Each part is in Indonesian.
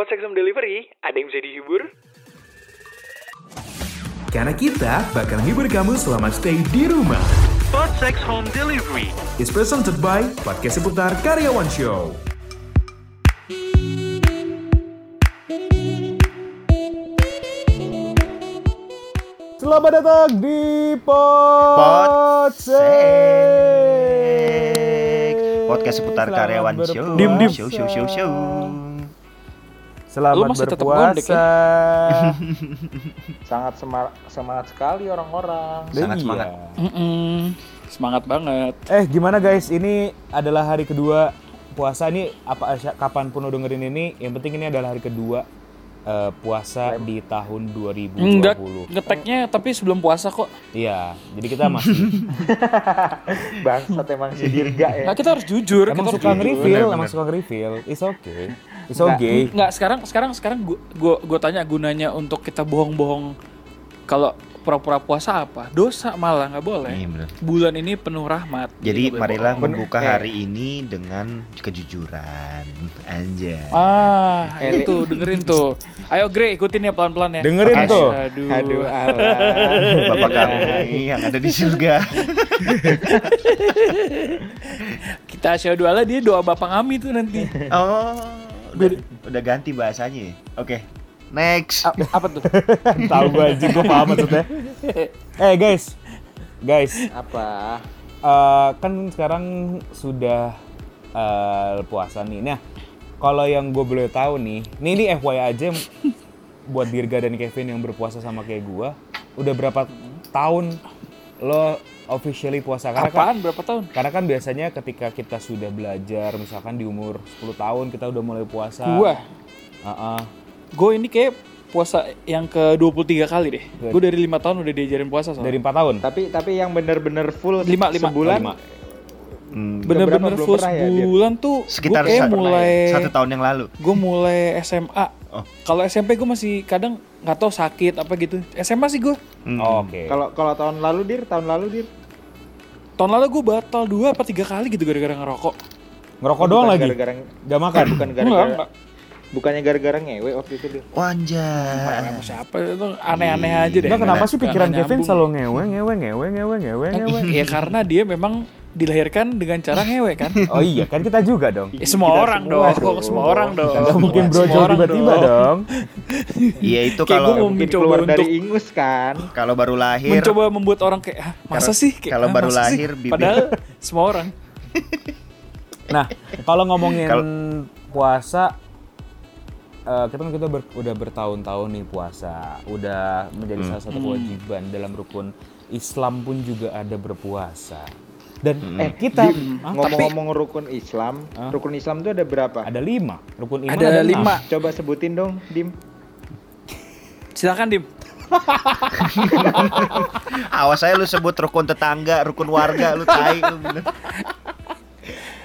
Podsex Home Delivery, ada yang bisa dihibur? Karena kita bakal hibur kamu selama stay di rumah. Podsex Home Delivery. Is presented by Podcast Seputar Karyawan Show. Selamat datang di Podsex. Podcast seputar Selamat karyawan show. Dim, dim. Show, show, show, show. Selamat Lu masih tetap gondek berpuasa. sangat semar- semangat sekali orang-orang. Sangat Iya. semangat. Mm-mm. Semangat banget. Eh gimana guys? Ini adalah hari kedua puasa ini apa kapan pun lo dengerin ini, yang penting ini adalah hari kedua eh, puasa di tahun 2020. Enggak, ngeteknya tapi sebelum puasa kok. Iya, jadi kita masih Bangsat emang si Dirga ya. Nah, kita harus jujur. emang kita suka nge-reveal, emang suka nge-reveal. It's okay. It's okay. Enggak, sekarang sekarang sekarang gua gua gua tanya gunanya untuk kita bohong-bohong kalau pura-pura puasa apa? Dosa malah nggak boleh. Iya, bener. Bulan ini penuh rahmat. Jadi nggak marilah bohong. membuka Eh. hari ini dengan kejujuran. Anjay. Ah, Eh, itu dengerin tuh. Ayo Gre, ikutin ya pelan-pelan ya. Dengerin Aduh, tuh. Aduh. Aduh, Allah. Bapak kami yang ada di surga. Kita asyhadu Allah dia doa bapak kami tuh nanti. Oh, udah, udah ganti bahasanya. ya? Oke, next. A- apa tuh? Tahu gue anjing, gue paham maksudnya. Eh guys, guys, Apa? eh, kan sekarang sudah eh, puasa nih. Nah, kalau yang gue boleh tahu nih, nih ini FYI aja buat Dirga dan Kevin yang berpuasa sama kayak gue, udah berapa tahun lo officially puasa? Karena kan, Apaan berapa tahun? karena kan biasanya ketika kita sudah belajar, misalkan di umur 10 tahun kita udah mulai puasa. Gua. Heeh. Gue ini kayak puasa yang ke 23 kali deh. Good. Gue dari lima tahun udah diajarin puasa soalnya. dari 4 tahun. Tapi tapi yang bener-bener full Lima, lima. sebulan. Oh, lima. Hmm, Bener-bener full pernah ya, tuh sekitar gue kayak satu, mulai satu tahun yang lalu. gue mulai SMA. Oh. Kalau SMP gue masih kadang nggak tahu sakit apa gitu. SMA sih gue. Hmm. Oh, Oke. Kalau kalau tahun lalu dir, tahun lalu dir. Tahun lalu gue batal dua apa tiga kali gitu gara-gara ngerokok. Ngerokok Bukan doang lagi. Gara-gara Gak makan. bukan gara-gara bukannya gara-gara ngewe waktu itu dir. Wanjay. Sama siapa itu aneh-aneh aja deh. Enggak kenapa sih Nggak pikiran Kevin selalu ngewe ngewe ngewe ngewe ngewe ngewe. ya karena dia memang dilahirkan dengan cara ngewe kan. Oh iya kan kita juga dong. Ya, semua Kita orang semua dong, dong. semua orang dong. Kita mungkin brojol orang tiba-tiba dong. Iya itu Kayak kalau mau Mungkin mencoba keluar untuk dari ingus kan. kalau baru lahir mencoba membuat orang kayak "Hah, masa Kalau- sih Kayak, kalau "Hah, baru masa sih?" lahir, bibir- padahal semua orang Nah kalau ngomongin Kalau- puasa, eh, kita kan kita ber- udah bertahun-tahun nih puasa, udah menjadi salah satu kewajiban dalam rukun Islam pun juga ada berpuasa. Dan eh kita? Ngomong-ngomong rukun Islam, Hah? rukun Islam tuh ada berapa? ada lima, rukun iman ada enam. lima Coba sebutin dong, Dim. silakan dim awas saya lu sebut rukun tetangga, rukun warga, lu tai lu bener.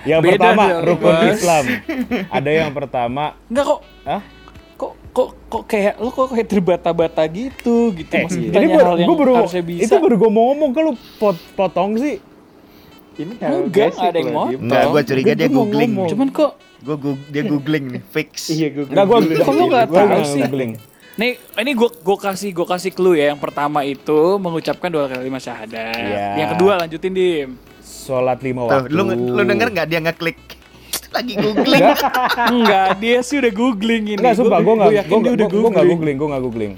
Yang Beda pertama dong, rukun Bos. Islam. Ada yang pertama, Enggak kok Hah? kok kok kok kayak lo kok kayak terbata-bata gitu gitu Eh, Maksudnya ini baru, hal yang gua baru harusnya bisa itu baru gue mau ngomong ke lu pot, potong sih. Ini Enggak, basic ada yang mau. Enggak, gua curiga Gua- dia gua googling. ngomong. cuman kok Gua gu- dia googling nih, fix. Iya, gue Enggak gue Kok lu nggak gua tahu nggak sih? googling. nih ini gue gue kasih gue kasih clue ya yang pertama itu mengucapkan dua kalimat syahadat Iya. yang kedua lanjutin dim Sholat lima Tuh, waktu. lu lu denger nggak dia ngeklik lagi googling? enggak dia sih udah googling ini Enggak, sumpah gue nggak Gua yakin gue dia udah gue nggak googling googling, gue nggak googling.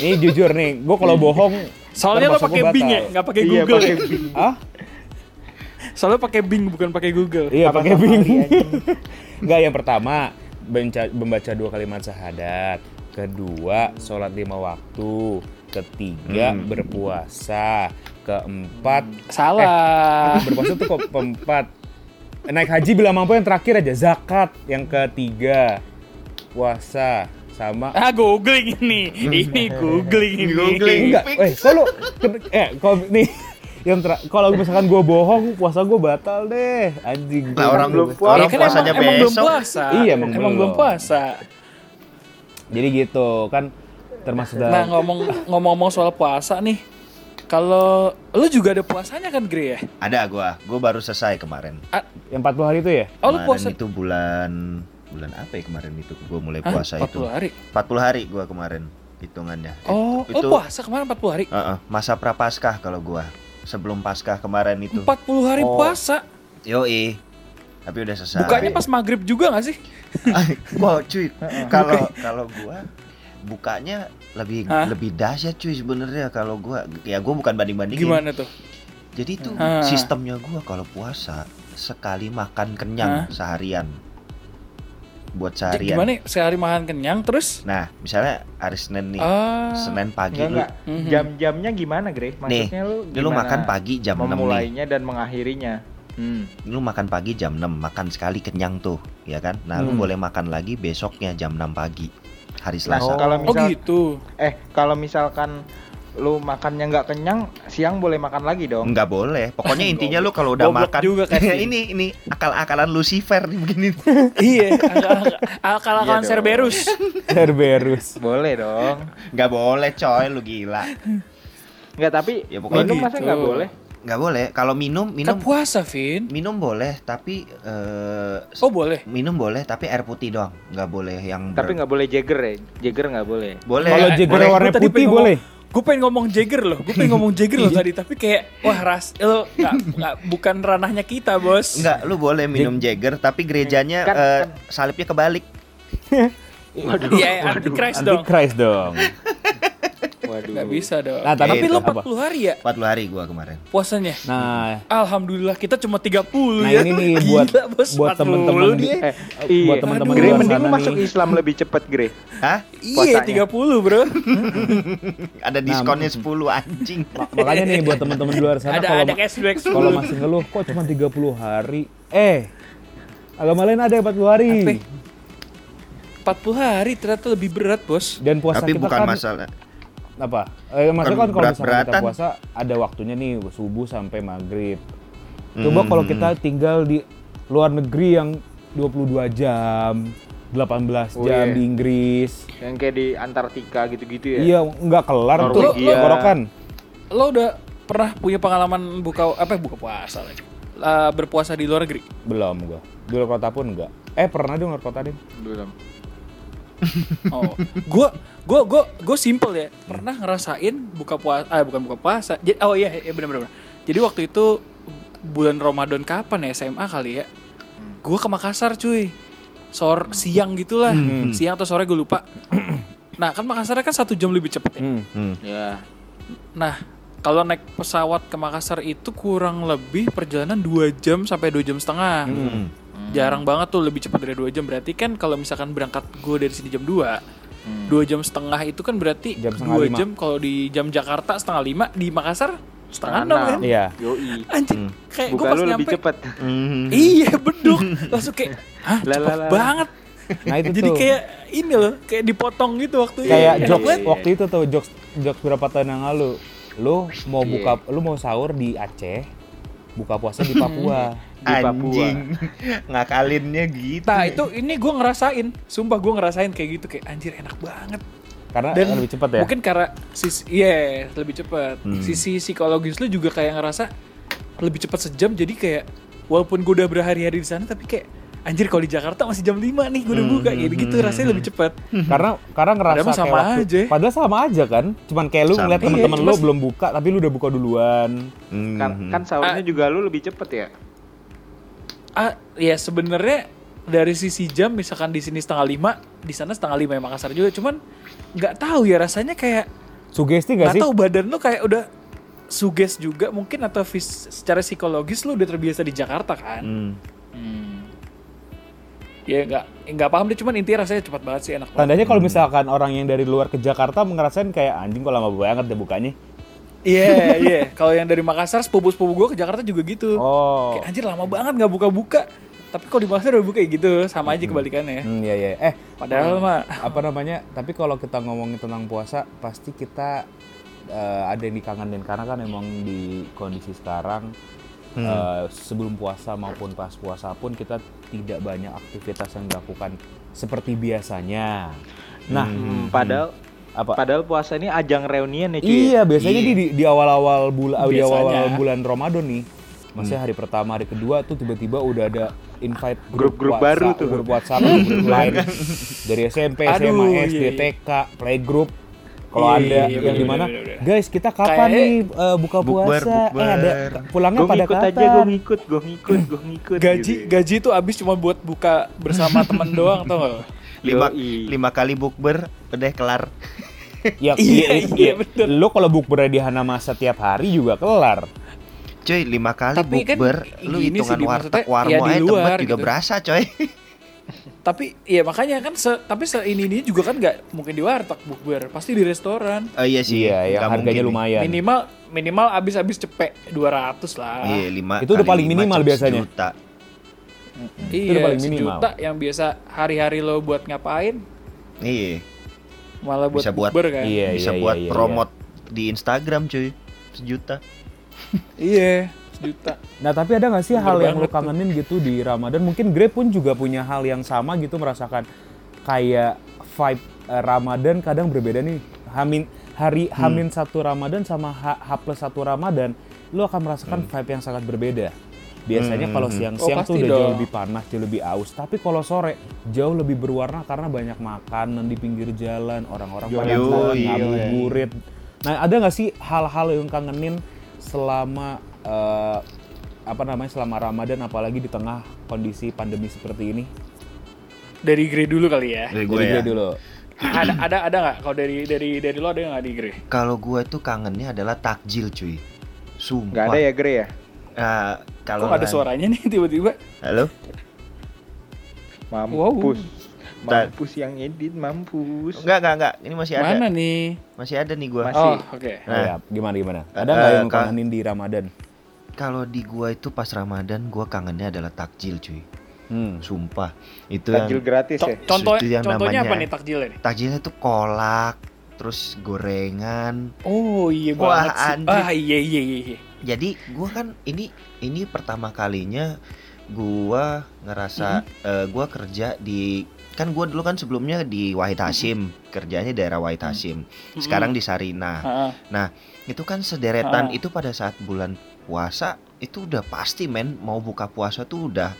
Ini jujur nih, gue kalau bohong soalnya lo termasuk pakai gua Bing ya batal. nggak pakai Iya, Google pakai ya Bing. Ah? Soalnya pakai Bing bukan pakai Google Iya pakai Bing. Ali, anjing? Enggak, yang pertama benca- membaca dua kalimat syahadat. Kedua, sholat lima waktu. Ketiga, Hmm. berpuasa. Keempat, salah berpuasa tuh kok keempat. Naik haji bila mampu yang terakhir aja zakat. Yang ketiga, puasa sama ah googling ini ini googling ini Googling. enggak eh kalau eh kalau nih yang ter kalau misalkan gue bohong puasa gue batal deh anjing Lah orang belum puasa. Ya orang kan puasanya emang, emang belum besok. puasa Iya, emang emang belum belum. puasa jadi gitu kan termasuk nah dalam ngomong ngomong-ngomong soal puasa nih kalau lu juga ada puasanya kan Gre ya Ada gua, gua baru selesai kemarin. yang 40 hari itu ya oh lu Kemarin puasa itu bulan bulan apa ya kemarin itu gue mulai Hah? puasa 40 itu. hari. 40 hari gua kemarin hitungannya. Oh, itu oh puasa kemarin 40 hari. Heeh, masa prapaskah kalau gua. Sebelum Paskah kemarin itu. 40 hari Oh. puasa. Yoi. Tapi udah selesai. Bukanya pas maghrib juga gak sih? Wah, cuy. Kalau kalau gua bukanya lebih Hah? lebih dahsyat cuy sebenarnya kalau gua ya gua bukan banding-bandingin. Gimana tuh? Jadi itu sistemnya gua kalau puasa sekali makan kenyang seharian. Buat Jadi seharian. Gimana ya? sehari makan kenyang terus? Nah, misalnya hari Senin nih. Ah. Senin pagi Enggak lu enggak. Mhm. Jam-jamnya gimana, Gre? Maksudnya lu Ini lu gimana makan pagi jam 6 nih. memulainya dan mengakhirinya. Hmm. Lu makan pagi jam 6, makan sekali kenyang tuh, ya kan? Nah, lu Hmm. boleh makan lagi besoknya jam 6 pagi. Hari Nah, Selasa. kalau Oh misal gitu. eh kalau misalkan lu makannya nggak kenyang, siang boleh makan lagi dong. Enggak boleh. Pokoknya intinya lu kalau udah Goblok makan juga, Kevin. ini ini akal-akalan Lucifer nih begini. iya, akal-akalan Iya dong. Cerberus. Cerberus. Boleh dong. Enggak boleh, coy, lu gila. Nggak tapi Ya, pokoknya minum masa gitu. nggak boleh? Enggak boleh. Kalau minum Kan minum puasa, Vin. minum boleh, tapi eh, Oh boleh. minum boleh tapi air putih doang. Enggak boleh yang Tapi ber- nggak boleh Jagger ya. Jagger nggak boleh. boleh. Kalau Jagger boleh. warna putih boleh. Gue pengen ngomong Jagger loh, gue pengen ngomong Jagger loh tadi, tapi kayak wah ras, lo nggak nggak bukan ranahnya kita bos. Enggak, lu boleh minum Jagger tapi gerejanya Kan- eh, salibnya kebalik. Iya, antichrist dong. Antichrist dong. Waduh. Nggak bisa dong. Nah, tapi tapi itu lo apa? 40 hari ya 40 hari gua kemarin. puasanya? Nah, Alhamdulillah kita cuma 30 Nah, ya. ini nih buat- Gila, bos, buat 40 temen-temen di-. Eh, iya. buat teman-teman Gre mending lu masuk. Islam lebih cepet, Gre. Hah? Iya, puasanya. 30 bro. Ada diskonnya 10 anjing. ma- makanya nih buat teman-teman di luar sana ada kalau ada cashback kalau 10. masih ngeluh kok cuma 30 hari. Eh, agama lain ada 40 hari. Apa? 40 hari ternyata lebih berat bos. Dan puasa Tapi kita bukan kan masalah. Apa? Eh, maksudnya kan kalau misalkan kita puasa ada waktunya nih subuh sampai maghrib. Coba kalau Hmm. kita tinggal di luar negeri yang 22 jam, 18 Oh, jam iya. di Inggris. Yang kayak di Antartika gitu-gitu ya. Iya, nggak kelar tuh Norwegia. tenggorokan. Lo udah pernah punya pengalaman buka apa buka puasa lagi? Eh, berpuasa di luar negeri? Belum gua. Di luar kota pun enggak. Eh, pernah di luar kota, Din? Belum. Oh, gua gua gua gua simple ya. Pernah ngerasain buka puasa, ah bukan buka puasa. Jadi, oh iya, iya benar benar. Jadi waktu itu bulan Ramadan kapan ya SMA kali ya? Gua ke Makassar cuy. Sor siang gitulah. Siang atau sore gue lupa. nah, kan Makassar kan satu jam lebih cepet ya. Hmm. Hmm. Ya. Nah, kalau naik pesawat ke Makassar itu kurang lebih perjalanan 2 jam sampai 2 jam setengah. Hmm. Jarang banget tuh lebih cepat dari 2 jam. Berarti kan kalau misalkan berangkat gue dari sini jam 2, 2 jam setengah itu kan berarti Jam setengah 2 lima. jam kalau di jam Jakarta setengah 5, di Makassar setengah 6 kan. enam. Iya. Yoi. Anjing, kayak gue pas lu lebih nyampe cepet. Hmm. Iya beduk Langsung kayak Hah cepet banget Nah, itu Jadi tuh. kayak ini loh Kayak dipotong gitu waktunya kayak Enak jokes iya. waktu itu tuh jokes jokes berapa tahun yang lalu. Lu mau Iya. buka lu mau sahur di Aceh, buka puasa di Papua. Di Papua. Anjing. Ngakalinnya gitu. Nah itu ini gue ngerasain Sumpah gue ngerasain kayak gitu Kayak anjir enak banget Karena Dan lebih cepat ya. Mungkin karena sisi Iya lebih cepat Hmm. Sisi psikologis lu juga kayak ngerasa Lebih cepat sejam Jadi kayak Walaupun gue udah berhari-hari di sana Tapi kayak Anjir kalau di Jakarta masih jam 5 nih gue udah buka Kayak gitu rasanya lebih cepat karena karena ngerasa Padahal sama kayak waktu, aja. padahal sama aja kan cuman kayak lu Sama. ngeliat Iya, temen-temen cuma lu se- belum buka tapi lu udah buka duluan Hmm. Kan, kan sahurnya Ah. juga lu lebih cepet ya. ah ya sebenarnya dari sisi jam misalkan di sini setengah lima di sana setengah lima ya Makassar juga cuman nggak tahu ya rasanya kayak sugesti gak nggak sih tahu badan lu kayak udah suges juga mungkin atau secara psikologis lu udah terbiasa di Jakarta kan Hmm. Hmm. Ya nggak nggak paham deh cuman intinya rasanya cepat banget sih enak banget. Tandanya kalau misalkan orang yang dari luar ke Jakarta ngerasain kayak anjing kok lama banget deh bukanya? Iya iya. Kalau yang dari Makassar sepupu sepupu gue ke Jakarta juga gitu. Oh. Kayak anjir lama banget nggak buka buka tapi kalau di Makassar udah buka kayak gitu. Sama aja kebalikannya. Hmm, iya iya. Eh padahal mah. apa namanya tapi kalau kita ngomongin tentang puasa pasti kita eh, ada yang dikangenin. Karena kan emang di kondisi sekarang eh, sebelum puasa maupun pas puasa pun kita tidak banyak aktivitas yang dilakukan seperti biasanya nah Hmm, padahal apa padahal puasa ini ajang reunian ya cuy. Iya, biasanya Iya. di di- awal-awal bulan di Biasanya. awal bulan Ramadan nih. Maksudnya hari pertama, hari kedua tuh tiba-tiba udah ada invite Grup-grup baru tuh. grup WhatsApp, grup lain dari SMP, Aduh, SMA, iya, SD, iya. TK, playgroup. Kalau Iya, ada iya, yang di mana, guys kita kapan Kayaknya- nih eh, buka Bukber, puasa? Eh ada bukber. pulangnya Gue pada ngikut kapan? aja, gue ngikut, gue ngikut, gue ngikut. gaji gitu. gaji tuh abis cuma buat buka bersama temen doang tau gak lima Yoi. lima kali bukber udah kelar Ya, Iya, iya, iya, iya, bener. Lo kalau bukber di Hanamasa tiap hari juga kelar. Coy, lima kali Tapi kan bukber, lu gini hitungan sih, warteg maksudnya warmo ya di aja luar juga gitu. berasa coy. Tapi ya makanya kan se, tapi se ini ini juga kan nggak mungkin di warteg bukber pasti di restoran Oh iya sih. Iya, yang harganya mungkin lumayan. minimal minimal abis abis cepet 200 lah Iya, lima Itu udah paling minimal biasanya. sejuta. iya Itu udah paling minimal. sejuta yang biasa hari-hari lo buat ngapain Iya, malah buat Bisa buat- bukber kan Iya, bisa iya, buat iya, iya. promote di Instagram cuy. Sejuta. iya sejuta Nah tapi ada nggak sih Bener hal yang lo banget tuh. kangenin gitu di Ramadan? Mungkin Grey pun juga punya hal yang sama gitu merasakan kayak vibe eh, Ramadan kadang berbeda nih. Hamin hari Hmm. Hamin satu Ramadan sama H, H plus satu Ramadan, lo akan merasakan Hmm. vibe yang sangat berbeda. Biasanya kalau siang-siang Oh, tuh udah jauh lebih panas, jauh lebih aus. Tapi kalau sore jauh lebih berwarna karena banyak makanan di pinggir jalan, orang-orang pada ngabuburit. Nah ada nggak sih hal-hal yang kangenin selama eh, apa namanya selama Ramadan apalagi di tengah kondisi pandemi seperti ini? dari Grey dulu kali ya Dari gue Dari ya. gue dulu. ada ada ada nggak kalau dari dari dari lo ada nggak di Grey Kalau gue tuh kangennya adalah takjil cuy. Sumpah. Nggak ada ya Grey ya? Ah, kalau kok ada suaranya nih tiba-tiba Halo? Mampus. Tar. Mampus yang edit, mampus. Enggak, enggak, enggak. Ini masih ada. mana nih Masih ada nih gua. Masih. oh oke Nah. Oh ya, gimana gimana? Ada Eh, nggak yang lo Kak. kangenin di Ramadan? Kalau di gua itu pas Ramadan gua kangennya adalah takjil cuy. Hmm. Sumpah. Itu Takjil yang gratis ya? contoh Itu yang contohnya namanya- apa nih takjilnya nih takjilnya tuh kolak, terus gorengan. oh iya Wah, banget sih anjir. ah iya iya iya iya. Jadi gua kan ini ini pertama kalinya gua ngerasa eh, gua kerja di kan gua dulu kan sebelumnya di Wahid Hashim, kerjanya daerah Wahid Hashim. Sekarang di Sarina. Ah, Itu kan sederetan itu pada saat bulan puasa itu udah pasti men mau buka puasa tuh udah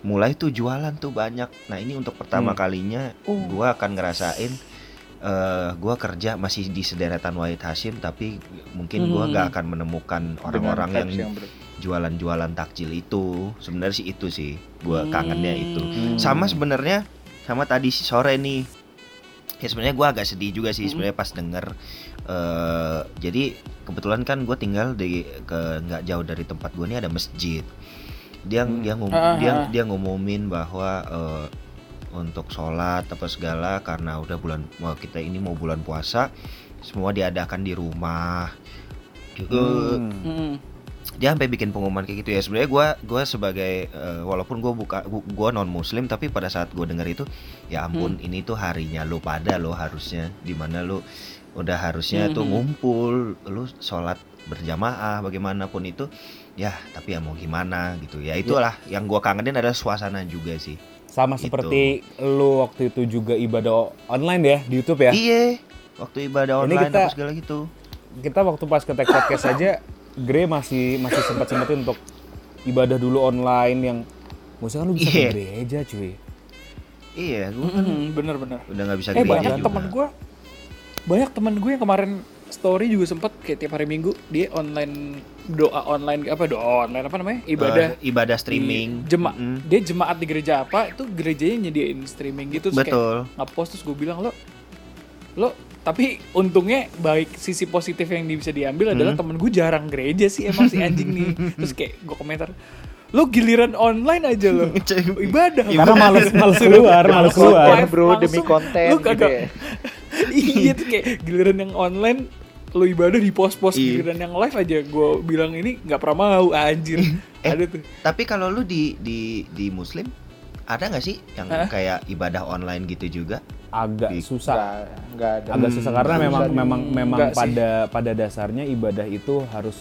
mulai tuh jualan tuh banyak. Nah, ini untuk pertama Hmm. kalinya Oh. gua akan ngerasain eh gua kerja masih di sederetan Wahid Hashim tapi mungkin gua Hmm. nggak akan menemukan orang-orang yang, jualan-jualan takjil itu. Sebenarnya sih itu sih gua kangennya itu. Hmm. Sama sebenarnya sama tadi si sore nih. Ya sebenarnya gua agak sedih juga sih Hmm. sebenarnya pas denger eh jadi kebetulan kan gue tinggal di ke nggak jauh dari tempat gue nih ada masjid. Dia Hmm. dia ngum, Ah, dia ah. dia ngumumin bahwa eh, untuk sholat apa segala karena udah bulan kita ini mau bulan puasa semua diadakan di rumah. Eh, Hmm. Hmm. dia sampai bikin pengumuman kayak gitu ya sebenarnya gua gua sebagai eh, walaupun gue buka gua non muslim tapi pada saat gue denger itu ya ampun ini tuh harinya lu pada lo harusnya di mana lu udah harusnya tuh Mhm. ngumpul lu sholat berjamaah bagaimanapun itu ya tapi ya mau gimana gitu ya itulah yang gua kangenin adalah suasana juga sih Sama Itu. seperti lo waktu itu juga ibadah online ya di YouTube ya. iya waktu ibadah Ini online kita- apa segala gitu Kita waktu pas ke tag podcast aja, Grey masih masih sempat sempetin untuk ibadah dulu online yang maksudnya kan lu bisa Iya. ke gereja cuy. iya gua kan Hmm, bener-bener udah nggak bisa eh gereja banyak juga. temen gue banyak temen gue yang kemarin story juga sempet kayak tiap hari minggu dia online doa online apa doa online apa namanya ibadah Eh, ibadah streaming di jema Mm-mm. dia jemaat di gereja apa itu gerejanya nyediain streaming gitu terus kayak betul ngepost terus gue bilang lo lo tapi untungnya baik sisi positif yang bisa diambil adalah Hmm. temen gue jarang gereja sih emang si anjing nih terus kayak gue komentar lo giliran online aja lo ibadah Karena males males keluar, males Langsung keluar. bro demi konten Lu gitu kagak- ya. Iya tuh kayak giliran yang online lo ibadah di pos-pos Iya. giliran yang live aja gue bilang ini nggak pernah mau anjir Eh. ada tuh Tapi kalau lu di di di muslim ada nggak sih yang Hah? kayak ibadah online gitu juga? Agak Di- susah. Nggak, nggak ada. Agak susah karena Nggak memang di- memang memang Nggak sih. pada pada dasarnya ibadah itu harus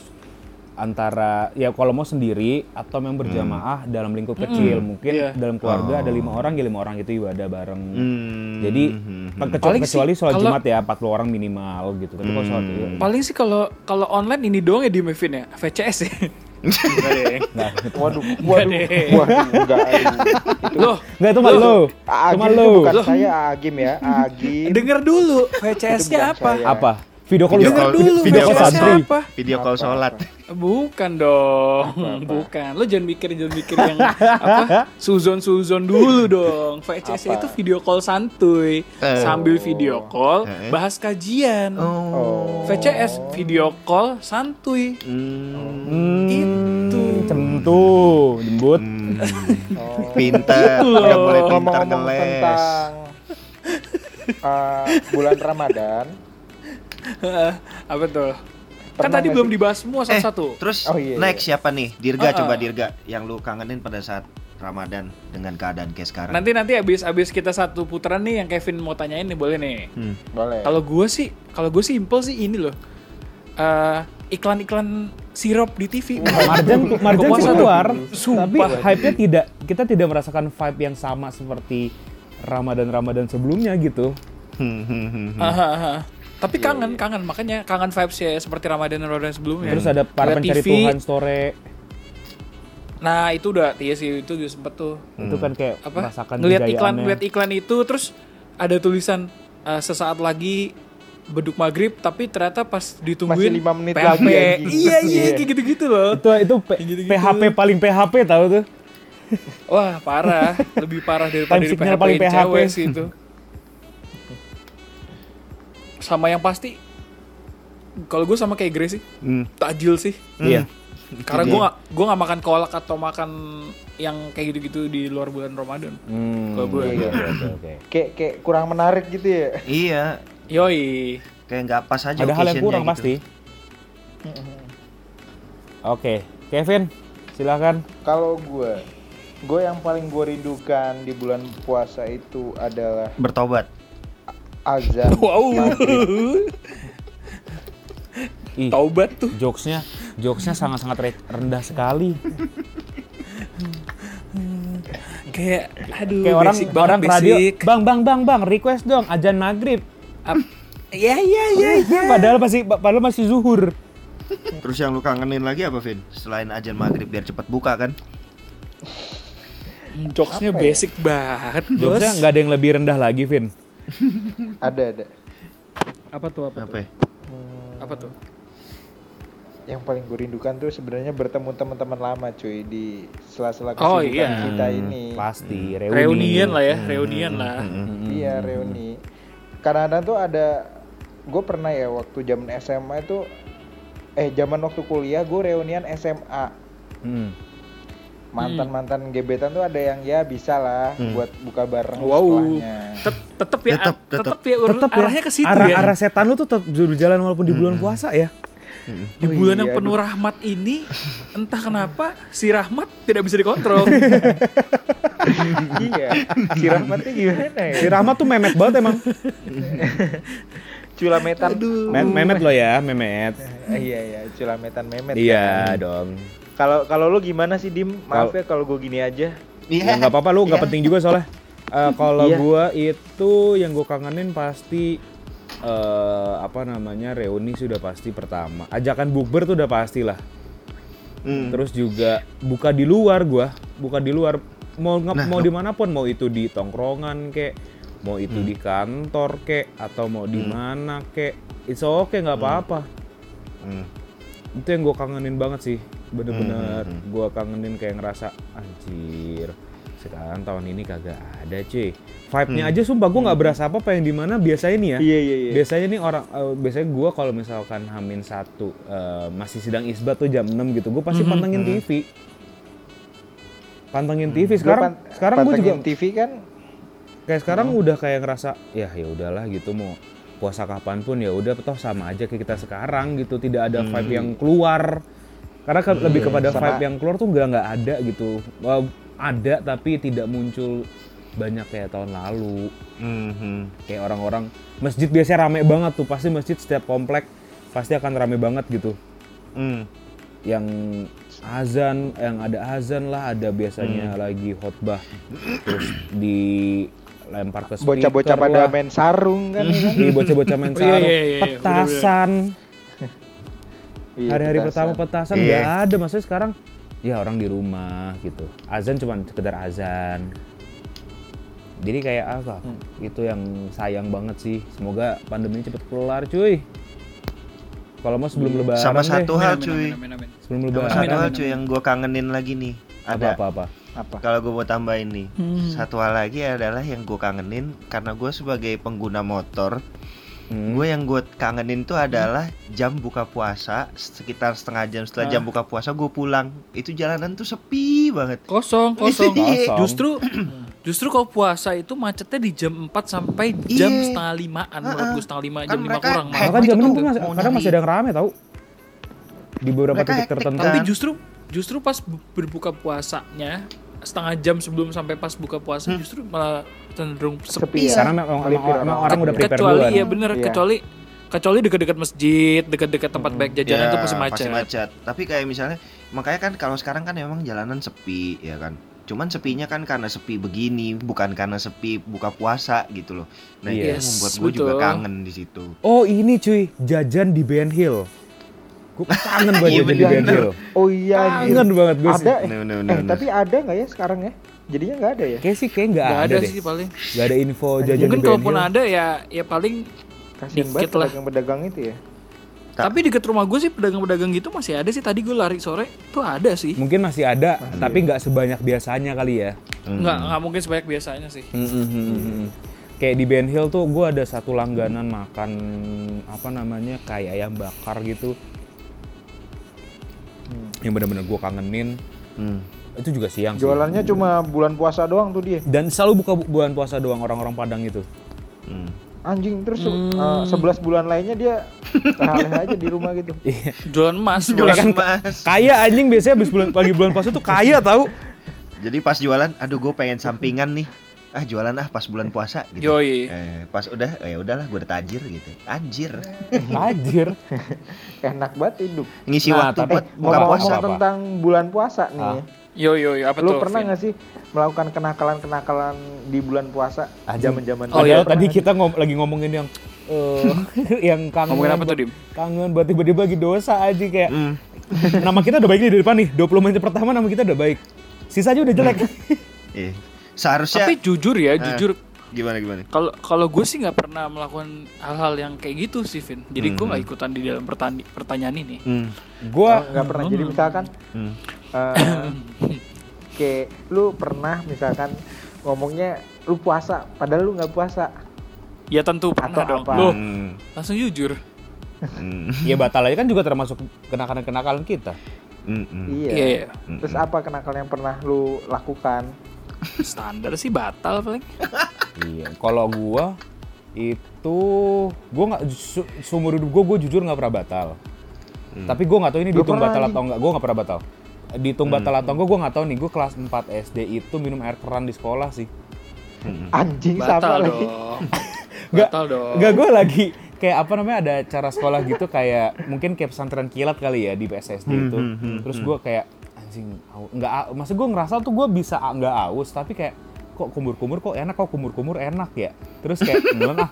antara ya kalau mau sendiri atau yang berjamaah dalam lingkup kecil mungkin Iya. dalam keluarga ada Oh. lima orang ya lima orang itu ibadah bareng Hmm. jadi hmm, hmm. kecuali, kecuali sholat kalau- jumat ya 40 orang minimal gitu tapi kalau sholat Hmm. iya. paling sih kalau kalau online ini doang ya di Mevin ya VCS ya Enggak deh. Nggak, Waduh, Enggak waduh, deh. waduh, enggak. Itu Loh, nggak itu mah Loh. lo. Agim Cuma lo. bukan Loh. saya Agim ya, Agim. denger dulu VCS-nya apa? saya. Apa? Video call Video call- dulu video call santri. apa? Video call Apa, sholat. apa. Bukan dong, bukan. Lo jangan mikir jangan mikir yang apa? Suzon suzon dulu dong. VCS Apa? itu video call santuy, Eh. sambil video call Eh. bahas kajian. Oh. VCS video call santuy. Hmm. Itu. Centu, jembut. Hmm. Oh. Loh. udah boleh pinter Ngomong-ngomong ngeles. tentang uh, bulan Ramadan, apa tuh? kan Pernah tadi nggak belum dibahas semua Eh, satu-satu. terus Oh, iya, next iya. siapa nih? Dirga Ah, coba ah. Dirga yang lu kangenin pada saat Ramadan dengan keadaan kayak sekarang. Nanti nanti abis abis kita satu putaran nih yang Kevin mau tanyain nih boleh nih. Hmm. boleh. Kalau gue sih, kalau gue simple sih ini loh. Eh, iklan-iklan sirup di TV. Marjan, Marjan Kepuasan sih tuh. keluar, tapi hype-nya tidak, kita tidak merasakan vibe yang sama seperti Ramadan-Ramadan sebelumnya gitu. Hmm, hmm, hmm, aha. Tapi kangen, kangen makanya kangen vibes ya seperti Ramadan dan Ramadan sebelumnya. Terus ada para Lihat pencari TV. Tuhan story, Nah itu udah, iya sih itu juga sempet tuh. itu kan kayak Apa? merasakan Ngeliat iklan, ngeliat iklan itu terus ada tulisan eh, sesaat lagi beduk maghrib tapi ternyata pas ditungguin Masih lima menit PHP. lagi, iya iya Iya. kayak gitu-gitu loh Itu itu P- Yang gitu-gitu. PHP paling PHP tahu tuh. wah parah lebih parah daripada Time signal PHP, paling PHP. cewek sih itu sama yang pasti kalau gue sama kayak Grace sih Hmm. takjil sih Iya. karena Itu gue gak gue gak makan kolak atau makan yang kayak gitu-gitu di luar bulan Ramadan Hmm. Kalau gue. Oke oke oke. Kayak kayak kurang menarik gitu ya. Iya, yoi kayak nggak pas aja Ada hal yang kurang gitu. pasti. Oke, Kevin, silakan. Kalau gue, gue yang paling gue rindukan di bulan puasa itu adalah Bertobat. Azan. wow maghrib. Ih, taubat tuh jokesnya, jokesnya sangat-sangat re- rendah sekali. kayak aduh Kayak orang basic orang ke radio, basic. bang bang bang bang, request dong ajan maghrib. Iya iya iya iya. Padahal masih padahal masih zuhur. Terus yang lu kangenin lagi apa, Vin? Selain ajan maghrib biar cepet buka kan? Jokesnya Apa ya? basic banget. Jokesnya nggak ada yang lebih rendah lagi, Vin. ada ada. Apa tuh apa? Apa tuh? ya? Apa tuh? Yang paling gue rindukan tuh sebenarnya bertemu teman-teman lama cuy di sela-sela Oh, kesibukan iya. kita ini. Pasti reuni. Reunian lah ya, reunian lah. Mm-mm. Iya reuni. Kadang-kadang tuh ada, gue pernah ya waktu zaman SMA itu, eh zaman waktu kuliah gue reunian SMA. Mm. Mantan-mantan gebetan tuh ada yang ya bisa lah Hmm. buat buka bareng Wow. Tet- tetep ya, Tetep, tetep, tetep. ya, Tetep ya, arahnya ke situ arah, ya. arah setan lu tuh tetap berjalan walaupun di bulan puasa ya. Di Oh bulan yang iya, penuh rahmat ini, entah kenapa si rahmat tidak bisa dikontrol. iya. Si Rahmatnya gimana ya? Si Rahmat tuh memet banget emang. Culametan. Me- memet lo ya, memet. Iya iya, culametan memet. Iya dong. Kalau kalau lu gimana sih Dim? Maaf Kalau- ya kalau gue gini aja. Ya nggak apa-apa lu nggak Iya. penting juga soalnya. Eh, kalau Iya. gua itu yang gua kangenin pasti eh apa namanya reuni sudah pasti pertama. Ajakan bukber tuh udah pasti lah. Hmm. Terus juga buka di luar gua, buka di luar mau Nah, mau di mana pun mau itu di tongkrongan kek, mau itu Hmm. di kantor kek atau mau di mana kek, it's okay nggak apa-apa. Hmm. Itu yang gua kangenin banget sih, bener-bener Hmm, hmm, hmm. gua kangenin kayak ngerasa anjir sekarang tahun ini kagak ada cuy. Vibe-nya Hmm. aja sumpah gua nggak berasa apa-apa yang di mana biasanya nih ya. Iya iya iya. Biasanya nih orang, eh, biasanya gua kalau misalkan Hamin satu eh, masih sidang isbat tuh jam 6 gitu, gue pasti Mhm. pantengin Mhm. TV. Pantengin TV Gua sekarang, pan- sekarang gue juga pantengin TV kan kayak sekarang udah kayak ngerasa ya ya udahlah gitu mau puasa kapan pun ya udah toh sama aja kayak kita sekarang gitu, tidak ada vibe Hmm. yang keluar. Karena ke- lebih kepada sama- vibe yang keluar tuh nggak nggak ada gitu. Wah, ada tapi tidak muncul banyak kayak tahun lalu Hmm, hmm. kayak orang-orang masjid biasanya rame banget tuh pasti masjid setiap komplek pasti akan rame banget gitu Hmm. yang azan yang ada azan lah ada biasanya lagi khotbah terus dilempar ke speaker bocah-bocah pada main sarung kan. ya kan? Iya, bocah-bocah main Oh, iya, sarung iya, iya, petasan Iya, hari-hari pertama petasan Iya. nggak ada maksudnya sekarang ya orang di rumah gitu azan cuma sekedar azan jadi kayak apa Hmm. itu yang sayang banget sih semoga pandemi cepet kelar cuy kalau mau sebelum Iya. lebaran Sama deh, satu hal cuy. amin, amin, amin. sebelum Sama lebaran satu Amin, hal cuy amin. yang gue kangenin lagi nih. Ada. apa apa Apa? Kalau gue mau tambahin nih, Hmm. satu hal lagi adalah yang gue kangenin karena gue sebagai pengguna motor, Hmm. gue yang gue kangenin tuh adalah jam buka puasa sekitar setengah jam setelah jam Ah. buka puasa gue pulang. Itu jalanan tuh sepi banget. Kosong, kosong. Kosong. Justru justru kalau puasa itu macetnya di jam 4 sampai jam Iya. setengah limaan ah. gue setengah lima Kan jam lima kurang malah. jam itu masih, kadang masih ada yang rame tau di beberapa Mereka titik tertentu kan? Tapi justru justru pas bu- berbuka puasanya setengah jam sebelum sampai pas buka puasa Hmm. justru malah cenderung Sepi sepi. ya. karena memang, memang- memang orang. orang udah prepare kecuali duluan ya bener Iya. kecuali kecuali dekat-dekat masjid, dekat-dekat tempat baik jajanan Ya, tuh pasti macet. pasti macet. Tapi kayak misalnya, makanya kan kalau sekarang kan emang jalanan sepi, ya kan. Cuman sepinya kan karena sepi begini, bukan karena sepi buka puasa gitu loh. Nah itu yang Yes, membuat gue juga kangen di situ. oh ini cuy jajan di Ben Hill gue kangen banget Iya, di bener. Hill Oh iya. kangen banget gue sih Ada eh, No, no, no, eh no. tapi ada nggak ya sekarang ya? Jadinya nggak ada ya? kayak sih kayak nggak Gak ada, ada, deh sih paling. nggak ada info jajan Mungkin di kalaupun ada ya ya paling Kasian Dikit banget lah. pedagang-pedagang itu ya. Ta- tapi deket rumah gue sih pedagang-pedagang gitu masih ada sih. Tadi gue lari sore tuh ada sih. mungkin masih ada tapi nggak sebanyak biasanya kali ya Hmm. Nggak nggak mungkin sebanyak biasanya sih. Mm-mm. kayak di Ben Hill tuh gue ada satu langganan makan apa namanya kayak ayam bakar gitu yang bener-bener gue kangenin Hmm. itu juga siang sih. Jualannya cuma bulan puasa doang tuh dia. dan selalu buka bu- bulan puasa doang orang-orang Padang itu Hmm. Anjing terus Hmm. eh, 11 bulan lainnya dia leha aja di rumah gitu. Iya. Jualan emas. Jualan kan emas. kaya anjing biasanya habis bulan pagi bulan puasa tuh kaya tahu Jadi pas jualan, aduh gue pengen sampingan nih. Ah jualan ah pas bulan puasa gitu. Yoi. Eh, pas udah, eh, ya udahlah gue udah tajir gitu. Anjir. Anjir. Enak banget hidup. Ngisi Nah, waktu tapi- buat Eh, buka puasa. apa? tentang bulan puasa nih. Ah. Yo yo yo apa Lu tuh? pernah nggak sih melakukan kenakalan-kenakalan di bulan puasa? Zaman-zaman Oh, iya, tadi kita ngom- lagi ngomongin yang eh yang kangen Ngomongin apa tuh, Dim? kangen buat tiba-tiba lagi dosa aja kayak Hmm. nama kita udah baik nih di depan nih 20 menit pertama nama kita udah baik sisanya udah jelek Iya. Seharusnya Tapi jujur ya, Eh. jujur gimana gimana? kalau kalau gue sih nggak pernah melakukan hal-hal yang kayak gitu sih, Vin. Jadi gue Hmm. nggak ikutan di dalam pertani- pertanyaan ini. Hmm. Oh, gua nggak pernah. Jadi misalkan Hmm. eh, kayak lu pernah misalkan ngomongnya lu puasa, padahal lu nggak puasa. Ya tentu pernah Atau dong. apa? Loh, Hmm. langsung jujur. Hmm. ya batal aja kan juga termasuk kenakalan-kenakalan kita Hmm. Hmm. Iya. Iya, iya. Terus apa kenakalan yang pernah lu lakukan? Standar sih batal paling. iya kalau gua itu gua nggak seumur hidup gua gua jujur nggak pernah batal Hmm. tapi gua nggak tahu ini Gua dihitung batal anjing. atau enggak gua nggak pernah batal dihitung Hmm. batal atau enggak gua nggak tahu nih gua kelas 4 SD itu minum air keran di sekolah sih Hmm. Anjing Batal sama lagi. dong. Nggak- Batal dong. Enggak, gue lagi kayak apa namanya ada cara sekolah gitu kayak mungkin kayak pesantren kilat kali ya di PSSD Hmm, itu. hmm, hmm, Terus hmm. gue kayak anjing nggak maksud gue ngerasa tuh gue bisa nggak aus tapi kayak kok kumur-kumur kok enak kok kumur-kumur enak ya terus kayak nelen ah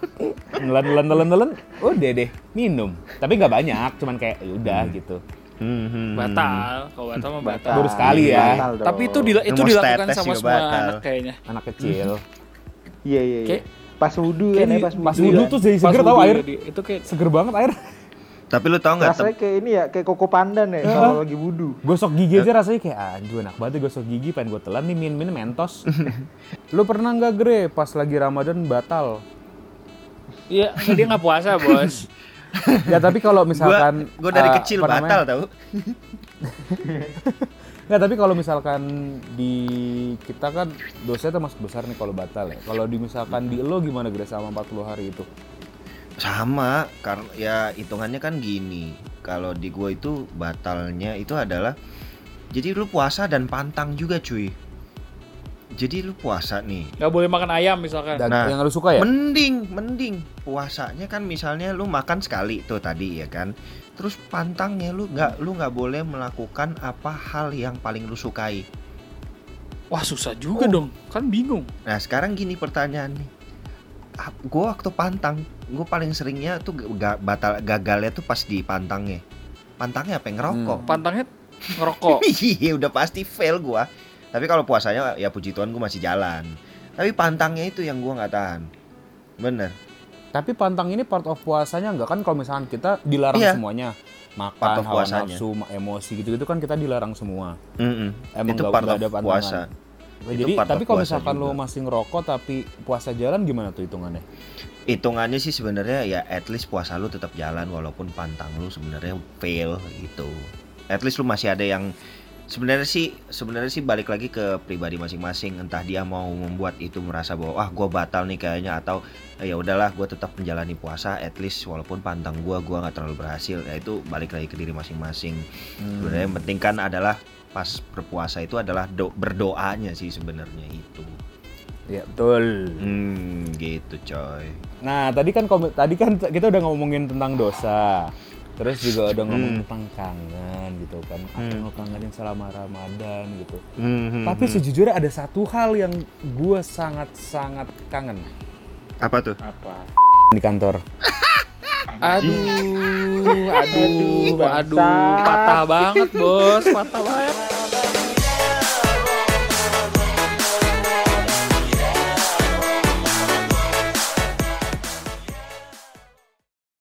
nelen nelen nelen nelen udah deh minum tapi nggak banyak cuman kayak ya udah gitu Hmm, hmm. Batal. Kalau batal mah batal. Baru sekali ya. Batal dong. Tapi itu dila- itu mau dilakukan sama semua batal. anak kayaknya. anak kecil Iya iya iya. Pas wudhu Kayak kan ya pas pas wudhu. wudhu ya. tuh jadi seger tau wudhu air ya, itu kayak seger banget air Tapi lu tau nggak? Rasanya kayak ini ya, kayak koko pandan ya kalau lagi wudhu. gosok gigi aja rasanya kayak anjir enak banget ya gosok gigi pengen gue telan nih min min mentos lu pernah nggak gre pas lagi ramadan batal Iya, dia nggak puasa, Bos. ya tapi kalau misalkan gua dari eh, kecil batal namanya? tau. Nggak, tapi kalau misalkan di kita kan dosanya termasuk besar nih kalau batal ya kalau di misalkan di lo gimana gre sama 40 hari itu Sama, karena ya hitungannya kan gini. Kalau di gua itu batalnya itu adalah jadi lu puasa dan pantang juga cuy. Jadi lu puasa nih. Nggak boleh makan ayam misalkan. Dan Nah, yang lu suka ya Mending, mending puasanya kan misalnya lu makan sekali tuh tadi ya kan. Terus pantangnya lu nggak lu nggak boleh melakukan apa hal yang paling lu sukai. Wah, susah juga dong. Kan bingung. Nah sekarang gini pertanyaan nih. Gue waktu pantang, gue paling seringnya tuh ga- batal gagalnya tuh pas di pantangnya. pantangnya apa ngerokok Pantangnya ngerokok. Iya udah pasti fail gua. Tapi kalau puasanya ya puji Tuhan gua masih jalan. Tapi pantangnya itu yang gua nggak tahan. Bener. Tapi pantang ini part of puasanya nggak kan kalau misalkan kita dilarang Iya. semuanya Part makan, of hawa puasanya. nafsu, emosi gitu-gitu kan kita dilarang semua. Mm-mm. Emang itu nggak- part of ada pantangan. puasa. Nah, Itu jadi part tapi kalau misalkan lo masih ngerokok tapi puasa jalan gimana tuh hitungannya? Hitungannya sih sebenarnya ya at least puasa lu tetap jalan walaupun pantang lu sebenarnya fail gitu. At least lu masih ada yang sebenarnya sih sebenarnya sih balik lagi ke pribadi masing-masing. Entah dia mau membuat itu merasa bahwa ah gua batal nih kayaknya atau "Eh, ya udahlah gue tetap menjalani puasa at least walaupun pantang gua gua nggak terlalu berhasil. Ya itu balik lagi ke diri masing-masing. Sebenarnya yang penting kan adalah pas berpuasa itu adalah do- berdoanya sih sebenarnya itu Iya betul. hmm gitu coy Nah tadi kan tadi kan kita udah ngomongin tentang dosa, terus juga udah ngomong Hmm. tentang kangen gitu kan, apa Hmm. yang lo kangenin selama Ramadan gitu. Hmm, Tapi sejujurnya ada satu hal yang gue sangat sangat kangen apa tuh Apa? di kantor. Aduh, aduh, aduh, bangsat. patah banget bos, patah banget.